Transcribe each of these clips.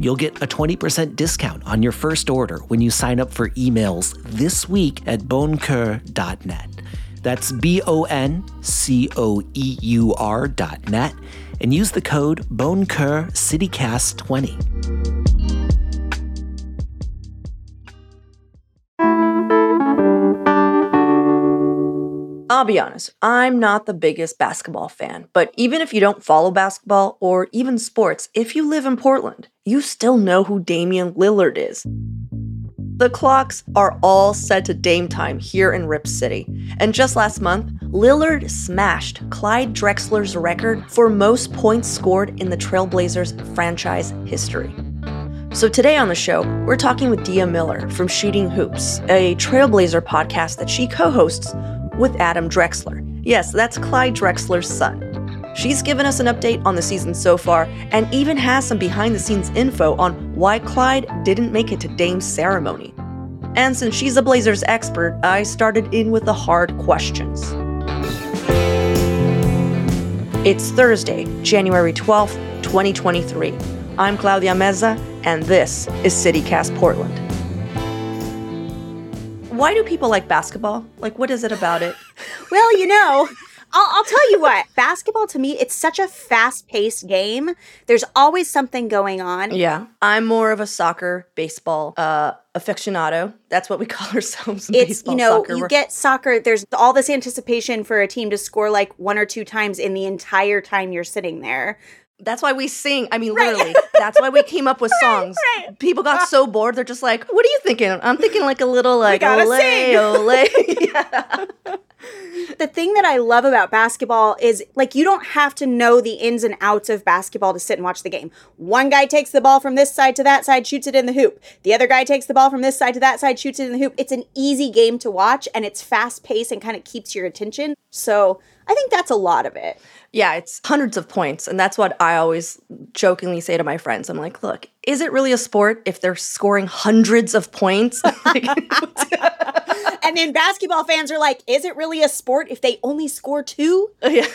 You'll get a 20% discount on your first order when you sign up for emails this week at boncoeur.net. That's B O N C O E U R dot net and use the code BonCoeurCityCast20. I'll be honest, I'm not the biggest basketball fan, but even if you don't follow basketball or even sports, if you live in Portland, you still know who Damian Lillard is. The clocks are all set to Dame time here in Rip City. And just last month, Lillard smashed Clyde Drexler's record for most points scored in the Trailblazers franchise history. So today on the show, we're talking with Dia Miller from Shooting Hoops, a Trailblazer podcast that she co-hosts with Adam Drexler. Yes, that's Clyde Drexler's son. She's given us an update on the season so far and even has some behind the scenes info on why Clyde didn't make it to Dame's ceremony. And since she's a Blazers expert, I started in with the hard questions. It's Thursday, January 12th, 2023. I'm Claudia Meza, and this is CityCast Portland why do people like basketball? Like, what is it about it? well, you know, I'll, I'll, tell you what, basketball to me, it's such a fast paced game. There's always something going on. Yeah. I'm more of a soccer, baseball, uh, aficionado. That's what we call ourselves. it's, baseball, you know, soccer. you get soccer, there's all this anticipation for a team to score like one or two times in the entire time you're sitting there. That's why we sing. I mean, literally, that's why we came up with songs. Right, right. People got so bored, they're just like, "What are you thinking?" I'm thinking like a little like ole ole. yeah. The thing that I love about basketball is like you don't have to know the ins and outs of basketball to sit and watch the game. One guy takes the ball from this side to that side, shoots it in the hoop. The other guy takes the ball from this side to that side, shoots it in the hoop. It's an easy game to watch and it's fast paced and kind of keeps your attention. So I think that's a lot of it. Yeah, it's hundreds of points. And that's what I always jokingly say to my friends. I'm like, look, is it really a sport if they're scoring hundreds of points? and then basketball fans are like, is it really a sport if they only score two? Yeah,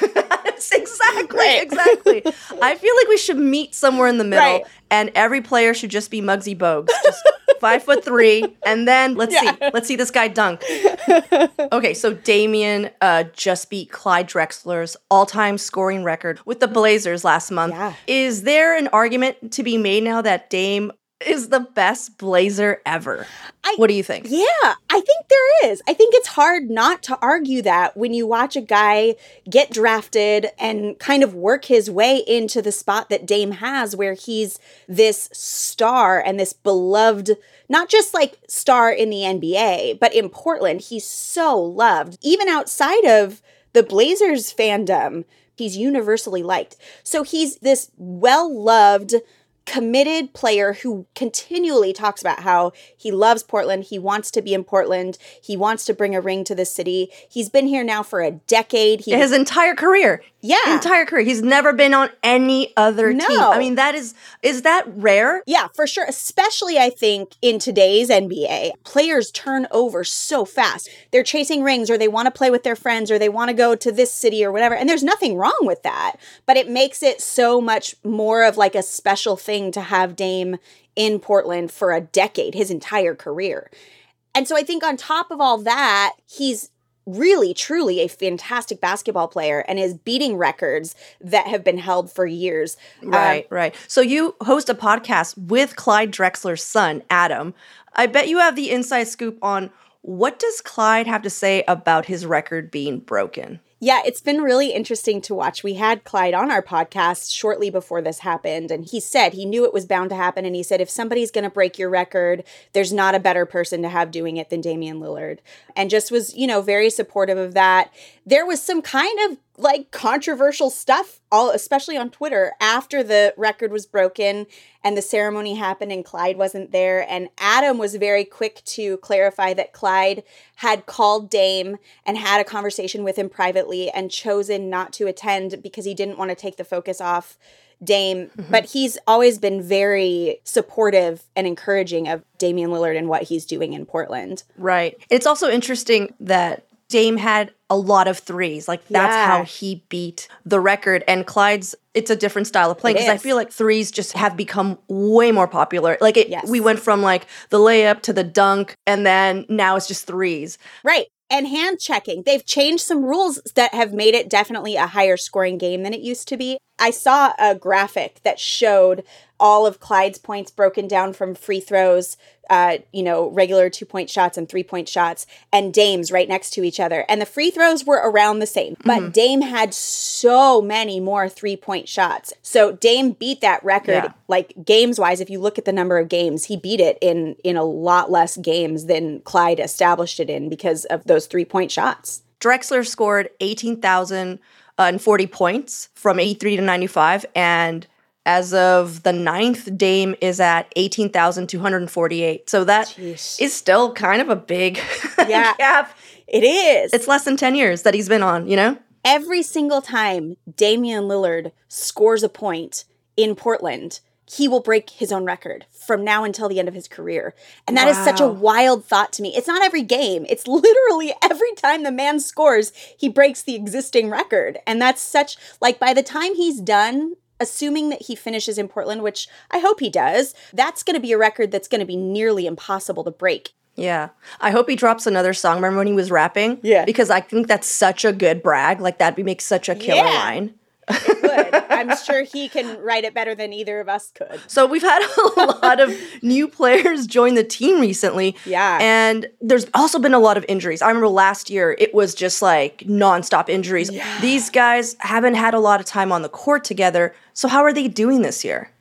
exactly, right. exactly. I feel like we should meet somewhere in the middle, right. and every player should just be Muggsy Bogues, just five foot three, and then let's yeah. see, let's see this guy dunk. okay, so Damian uh, just beat Clyde Drexler's all-time scoring record with the Blazers last month. Yeah. Is there an argument to be made now that Dame is the best blazer ever. I, what do you think? Yeah, I think there is. I think it's hard not to argue that when you watch a guy get drafted and kind of work his way into the spot that Dame has, where he's this star and this beloved, not just like star in the NBA, but in Portland, he's so loved, even outside of the Blazers fandom. He's universally liked. So he's this well loved committed player who continually talks about how he loves Portland. He wants to be in Portland. He wants to bring a ring to the city. He's been here now for a decade. He, His entire career. Yeah. Entire career. He's never been on any other no. team. I mean, that is, is that rare? Yeah, for sure. Especially, I think, in today's NBA, players turn over so fast. They're chasing rings or they want to play with their friends or they want to go to this city or whatever. And there's nothing wrong with that. But it makes it so much more of like a special thing thing to have Dame in Portland for a decade, his entire career. And so I think on top of all that, he's really truly a fantastic basketball player and is beating records that have been held for years. Right, um, right. So you host a podcast with Clyde Drexler's son, Adam. I bet you have the inside scoop on what does Clyde have to say about his record being broken? Yeah, it's been really interesting to watch. We had Clyde on our podcast shortly before this happened, and he said he knew it was bound to happen. And he said, if somebody's going to break your record, there's not a better person to have doing it than Damian Lillard. And just was, you know, very supportive of that. There was some kind of like controversial stuff all especially on Twitter after the record was broken and the ceremony happened and Clyde wasn't there and Adam was very quick to clarify that Clyde had called Dame and had a conversation with him privately and chosen not to attend because he didn't want to take the focus off Dame, mm-hmm. but he's always been very supportive and encouraging of Damian Lillard and what he's doing in Portland. Right. It's also interesting that Dame had a lot of threes. Like that's yeah. how he beat the record. And Clyde's it's a different style of playing because I feel like threes just have become way more popular. Like it yes. we went from like the layup to the dunk and then now it's just threes. Right and hand checking. They've changed some rules that have made it definitely a higher scoring game than it used to be. I saw a graphic that showed all of Clyde's points broken down from free throws, uh, you know, regular two point shots and three point shots, and Dame's right next to each other. And the free throws were around the same, but mm-hmm. Dame had so many more three point shots. So Dame beat that record, yeah. like games wise. If you look at the number of games, he beat it in in a lot less games than Clyde established it in because of those three point shots. Drexler scored eighteen thousand and forty points from eighty three to ninety five, and as of the ninth, Dame is at 18,248. So that Jeez. is still kind of a big yeah, gap. It is. It's less than 10 years that he's been on, you know? Every single time Damian Lillard scores a point in Portland, he will break his own record from now until the end of his career. And that wow. is such a wild thought to me. It's not every game, it's literally every time the man scores, he breaks the existing record. And that's such, like, by the time he's done assuming that he finishes in Portland, which I hope he does, that's going to be a record that's going to be nearly impossible to break. Yeah. I hope he drops another song. Remember when he was rapping? Yeah. Because I think that's such a good brag. Like, that would make such a killer yeah. line. It would. I'm sure he can write it better than either of us could. So we've had a lot of new players join the team recently. Yeah. And there's also been a lot of injuries. I remember last year it was just like nonstop injuries. Yeah. These guys haven't had a lot of time on the court together. So how are they doing this year?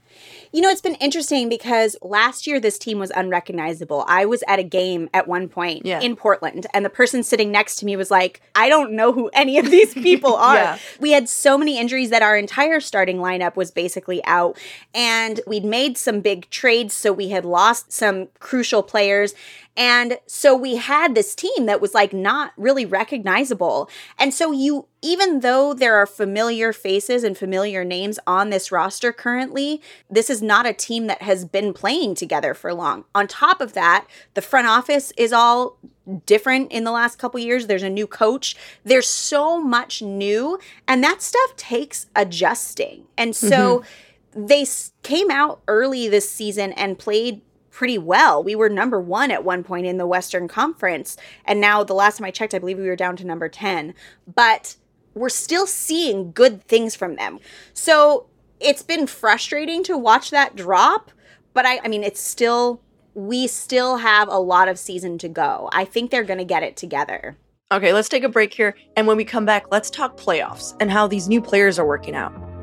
You know, it's been interesting because last year this team was unrecognizable. I was at a game at one point yeah. in Portland, and the person sitting next to me was like, I don't know who any of these people are. yeah. We had so many injuries that our entire starting lineup was basically out, and we'd made some big trades, so we had lost some crucial players. And so we had this team that was like not really recognizable. And so you, even though there are familiar faces and familiar names on this roster currently, this is not a team that has been playing together for long. On top of that, the front office is all different in the last couple years. There's a new coach. There's so much new, and that stuff takes adjusting. And so mm-hmm. they came out early this season and played pretty well. We were number one at one point in the Western Conference. And now, the last time I checked, I believe we were down to number 10. But we're still seeing good things from them. So it's been frustrating to watch that drop. But I, I mean, it's still, we still have a lot of season to go. I think they're going to get it together. Okay, let's take a break here. And when we come back, let's talk playoffs and how these new players are working out.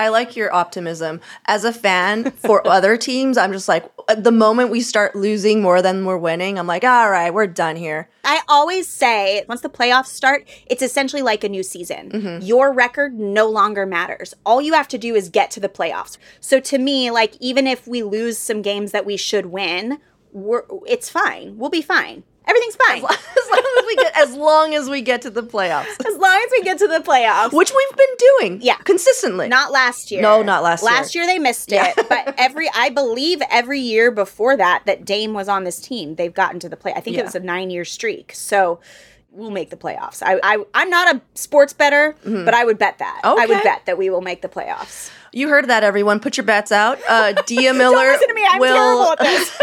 I like your optimism. As a fan for other teams, I'm just like, the moment we start losing more than we're winning, I'm like, all right, we're done here. I always say once the playoffs start, it's essentially like a new season. Mm-hmm. Your record no longer matters. All you have to do is get to the playoffs. So to me, like, even if we lose some games that we should win, we're, it's fine. We'll be fine. Everything's fine. As, as, long as we get as long as we get to the playoffs. As long as we get to the playoffs. Which we've been doing. Yeah. Consistently. Not last year. No, not last, last year. Last year they missed it. but every I believe every year before that that Dame was on this team, they've gotten to the play. I think yeah. it was a nine year streak. So we'll make the playoffs. I, I I'm not a sports bettor, mm-hmm. but I would bet that. Okay. I would bet that we will make the playoffs. You heard that, everyone. Put your bets out. Uh, Dia Miller Don't listen to me. I'm will... terrible at this.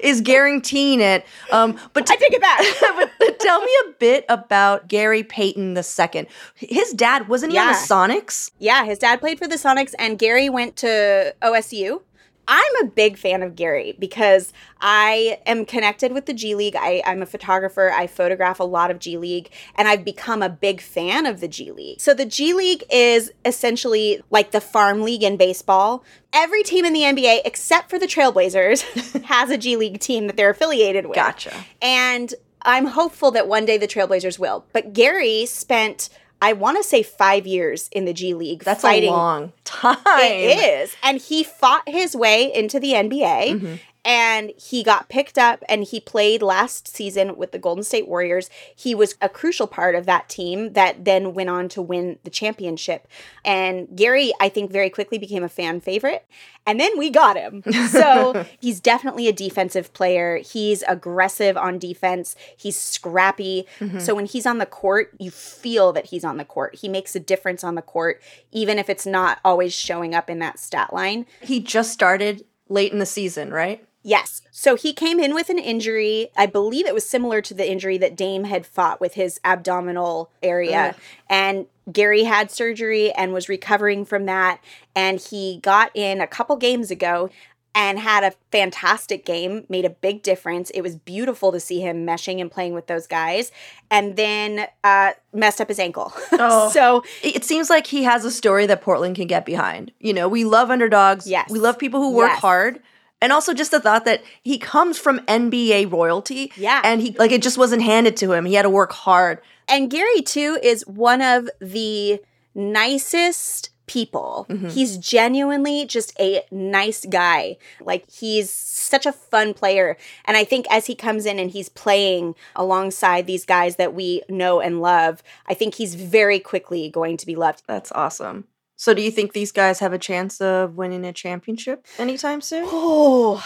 Is guaranteeing it. Um, but t- I take it back. but tell me a bit about Gary Payton II. His dad wasn't he yeah. on the Sonics? Yeah, his dad played for the Sonics, and Gary went to OSU I'm a big fan of Gary because I am connected with the G League. I, I'm a photographer. I photograph a lot of G League, and I've become a big fan of the G League. So the G League is essentially like the farm league in baseball. Every team in the NBA, except for the Trailblazers, has a G League team that they're affiliated with. Gotcha. And I'm hopeful that one day the Trailblazers will. But Gary spent I want to say five years in the G League. That's fighting. a long time. It is. And he fought his way into the NBA. Mm-hmm. And he got picked up and he played last season with the Golden State Warriors. He was a crucial part of that team that then went on to win the championship. And Gary, I think, very quickly became a fan favorite. And then we got him. So he's definitely a defensive player. He's aggressive on defense. He's scrappy. Mm-hmm. So when he's on the court, you feel that he's on the court. He makes a difference on the court, even if it's not always showing up in that stat line. He just started late in the season, right? Yes. So he came in with an injury. I believe it was similar to the injury that Dame had fought with his abdominal area. Ugh. And Gary had surgery and was recovering from that. And he got in a couple games ago and had a fantastic game, made a big difference. It was beautiful to see him meshing and playing with those guys, and then uh, messed up his ankle. Oh. so it seems like he has a story that Portland can get behind. You know, we love underdogs. Yes. We love people who work yes. hard. And also just the thought that he comes from NBA royalty. Yeah. And he like it just wasn't handed to him. He had to work hard. And Gary too is one of the nicest people. Mm-hmm. He's genuinely just a nice guy. Like he's such a fun player. And I think as he comes in and he's playing alongside these guys that we know and love, I think he's very quickly going to be loved. That's awesome. So do you think these guys have a chance of winning a championship anytime soon? Oh,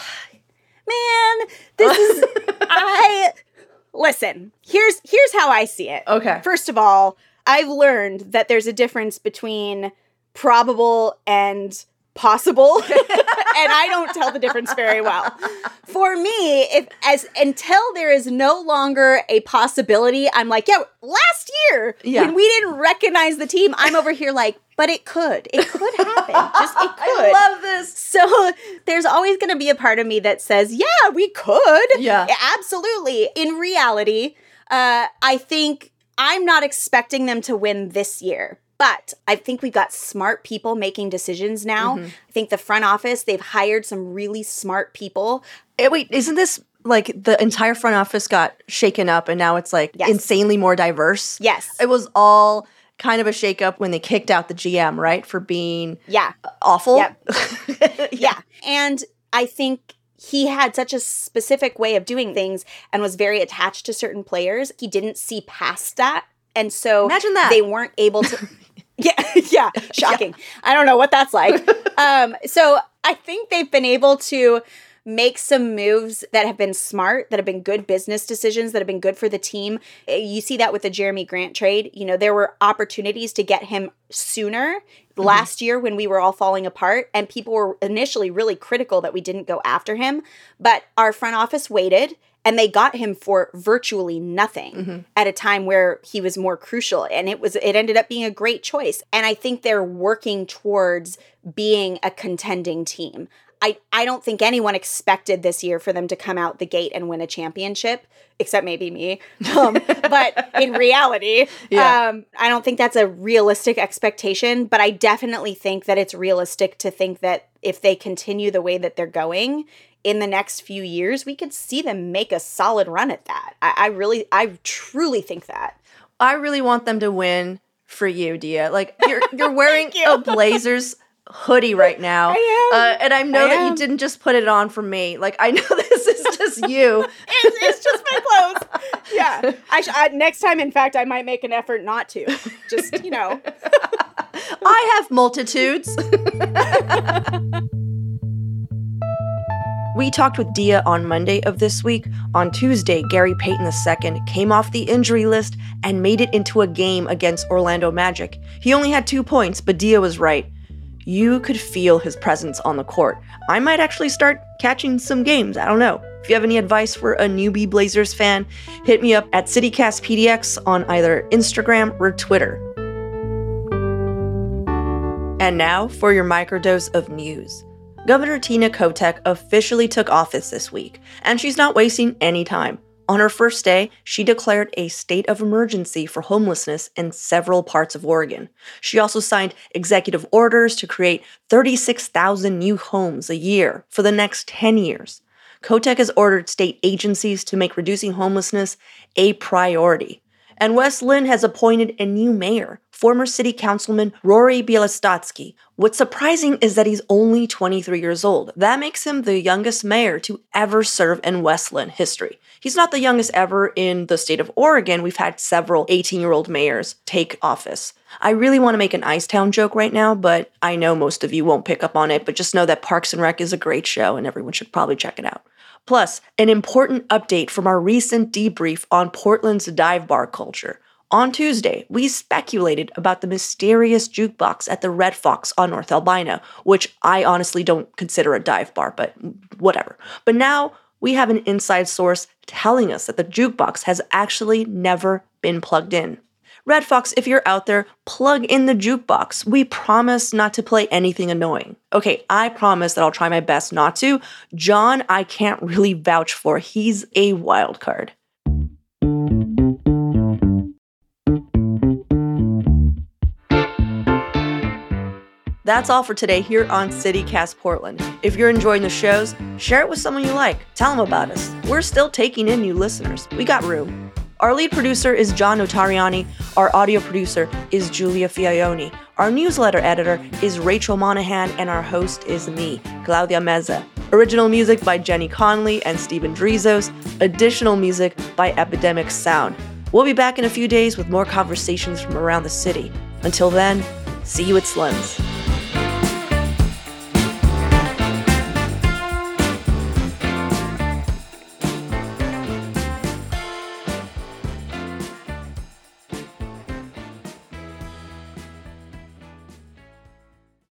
man, this is I listen. Here's here's how I see it. Okay. First of all, I've learned that there's a difference between probable and possible and i don't tell the difference very well. For me if as until there is no longer a possibility i'm like yeah last year yeah. when we didn't recognize the team i'm over here like but it could. It could happen. Just it could. i love this. So there's always going to be a part of me that says yeah we could. Yeah. Absolutely. In reality uh, i think i'm not expecting them to win this year but I think we've got smart people making decisions now. Mm-hmm. I think the front office, they've hired some really smart people. Eh, wait, isn't this like the entire front office got shaken up and now it's like yes. insanely more diverse? Yes. It was all kind of a shakeup when they kicked out the GM, right? For being yeah awful. Yep. yeah. yeah. And I think he had such a specific way of doing things and was very attached to certain players. He didn't see past that. And so imagine that they weren't able to Yeah, yeah, shocking. Yeah. I don't know what that's like. um, so I think they've been able to make some moves that have been smart, that have been good business decisions, that have been good for the team. Eh, you see that with the Jerami Grant trade. You know, there were opportunities to get him sooner mm-hmm. last year when we were all falling apart, and people were initially really critical that we didn't go after him. But our front office waited and they got him for virtually nothing mm-hmm. at a time where he was more crucial and it was it ended up being a great choice and i think they're working towards being a contending team I, I don't think anyone expected this year for them to come out the gate and win a championship, except maybe me. Um, but in reality, yeah. um, I don't think that's a realistic expectation. But I definitely think that it's realistic to think that if they continue the way that they're going, in the next few years, we could see them make a solid run at that. I, I really, I truly think that. I really want them to win for you, Dia. Like you're you're wearing you. a Blazers hoodie right now. I am. Uh, and I know I that am. you didn't just put it on for me. Like I know this is just you. it's, it's, just my clothes. Yeah. I, sh- I next time, in fact, I might make an effort not to. Just you know. I have multitudes. We talked with Dia on Monday of this week. On Tuesday, Gary Payton II came off the injury list and made it into a game against Orlando Magic. He only had two points, but Dia was right. You could feel his presence on the court. I might actually start catching some games. I don't know. If you have any advice for a newbie Blazers fan, hit me up at CityCastPDX on either Instagram or Twitter. And now for your microdose of news. Governor Tina Kotek officially took office this week, and she's not wasting any time. On her first day, she declared a state of emergency for homelessness in several parts of Oregon. She also signed executive orders to create 36,000 new homes a year for the next 10 years. Kotek has ordered state agencies to make reducing homelessness a priority. And West Linn has appointed a new mayor, former city councilman Rory Bialostosky. What's surprising is that he's only 23 years old. That makes him the youngest mayor to ever serve in West Linn history. He's not the youngest ever in the state of Oregon. We've had several 18 year old mayors take office. I really want to make an Icetown joke right now, but I know most of you won't pick up on it. But just know that Parks and Rec is a great show and everyone should probably check it out. Plus, an important update from our recent debrief on Portland's dive bar culture. On Tuesday, we speculated about the mysterious jukebox at the Red Fox on North Albina, which I honestly don't consider a dive bar, but whatever. But now we have an inside source telling us that the jukebox has actually never been plugged in. Red Fox, if you're out there, plug in the jukebox. We promise not to play anything annoying. Okay, I promise that I'll try my best not to. John, I can't really vouch for. He's a wild card. That's all for today here on CityCast Portland. If you're enjoying the shows, share it with someone you like. Tell them about us. We're still taking in new listeners. We got room. Our lead producer is John Notariani. Our audio producer is Julia Fiaioni. Our newsletter editor is Rachel Monahan, and our host is me, Claudia Meza. Original music by Jenny Conley and Stephen Drizos. Additional music by Epidemic Sound. We'll be back in a few days with more conversations from around the city. Until then, see you at Slim's.